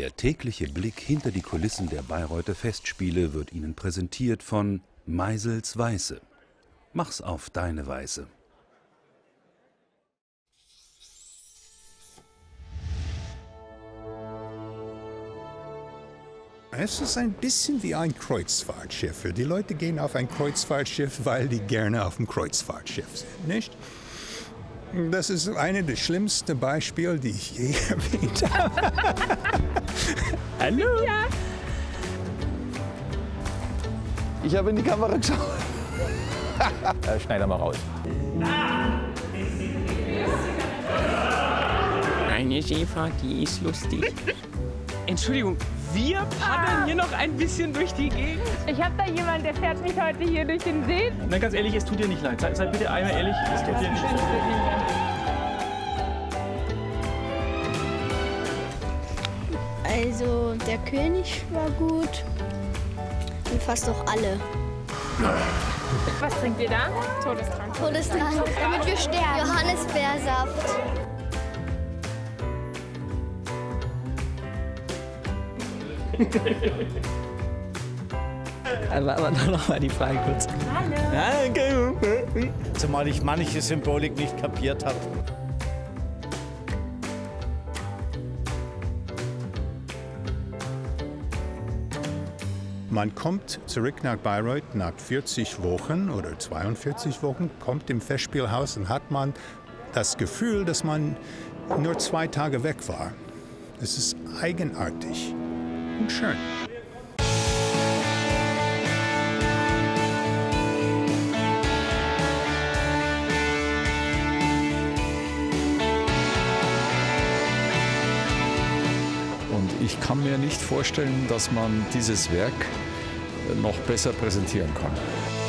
Der tägliche Blick hinter die Kulissen der Bayreuther Festspiele wird Ihnen präsentiert von Meisels Weiße. Mach's auf deine Weise. Es ist ein bisschen wie ein Kreuzfahrtschiff. Die Leute gehen auf ein Kreuzfahrtschiff, weil die gerne auf dem Kreuzfahrtschiff sind, nicht? Das ist eine der schlimmsten Beispiele, die ich je erwähnt habe. Hallo? Ja. Ich habe in die Kamera geschaut. äh, schneid mal raus. Eine Seefahrt, die ist lustig. Entschuldigung, wir paddeln hier noch ein bisschen durch die Gegend. Ich habe da jemanden, der fährt mich heute hier durch den See. Na, ganz ehrlich, es tut dir nicht leid. Sei, sei bitte einmal ehrlich, es tut dir nicht leid. Also der König war gut und fast auch alle. Was trinkt ihr da? Todestrank. Todestrank, damit wir sterben. Johannisbeersaft. Aber, aber noch mal die Frage kurz. Hallo. Zumal ich manche Symbolik nicht kapiert habe. Man kommt zurück nach Bayreuth nach 40 Wochen oder 42 Wochen, kommt im Festspielhaus und hat man das Gefühl, dass man nur zwei Tage weg war. Es ist eigenartig und schön. Und ich kann mir nicht vorstellen, dass man dieses Werk noch besser präsentieren kann.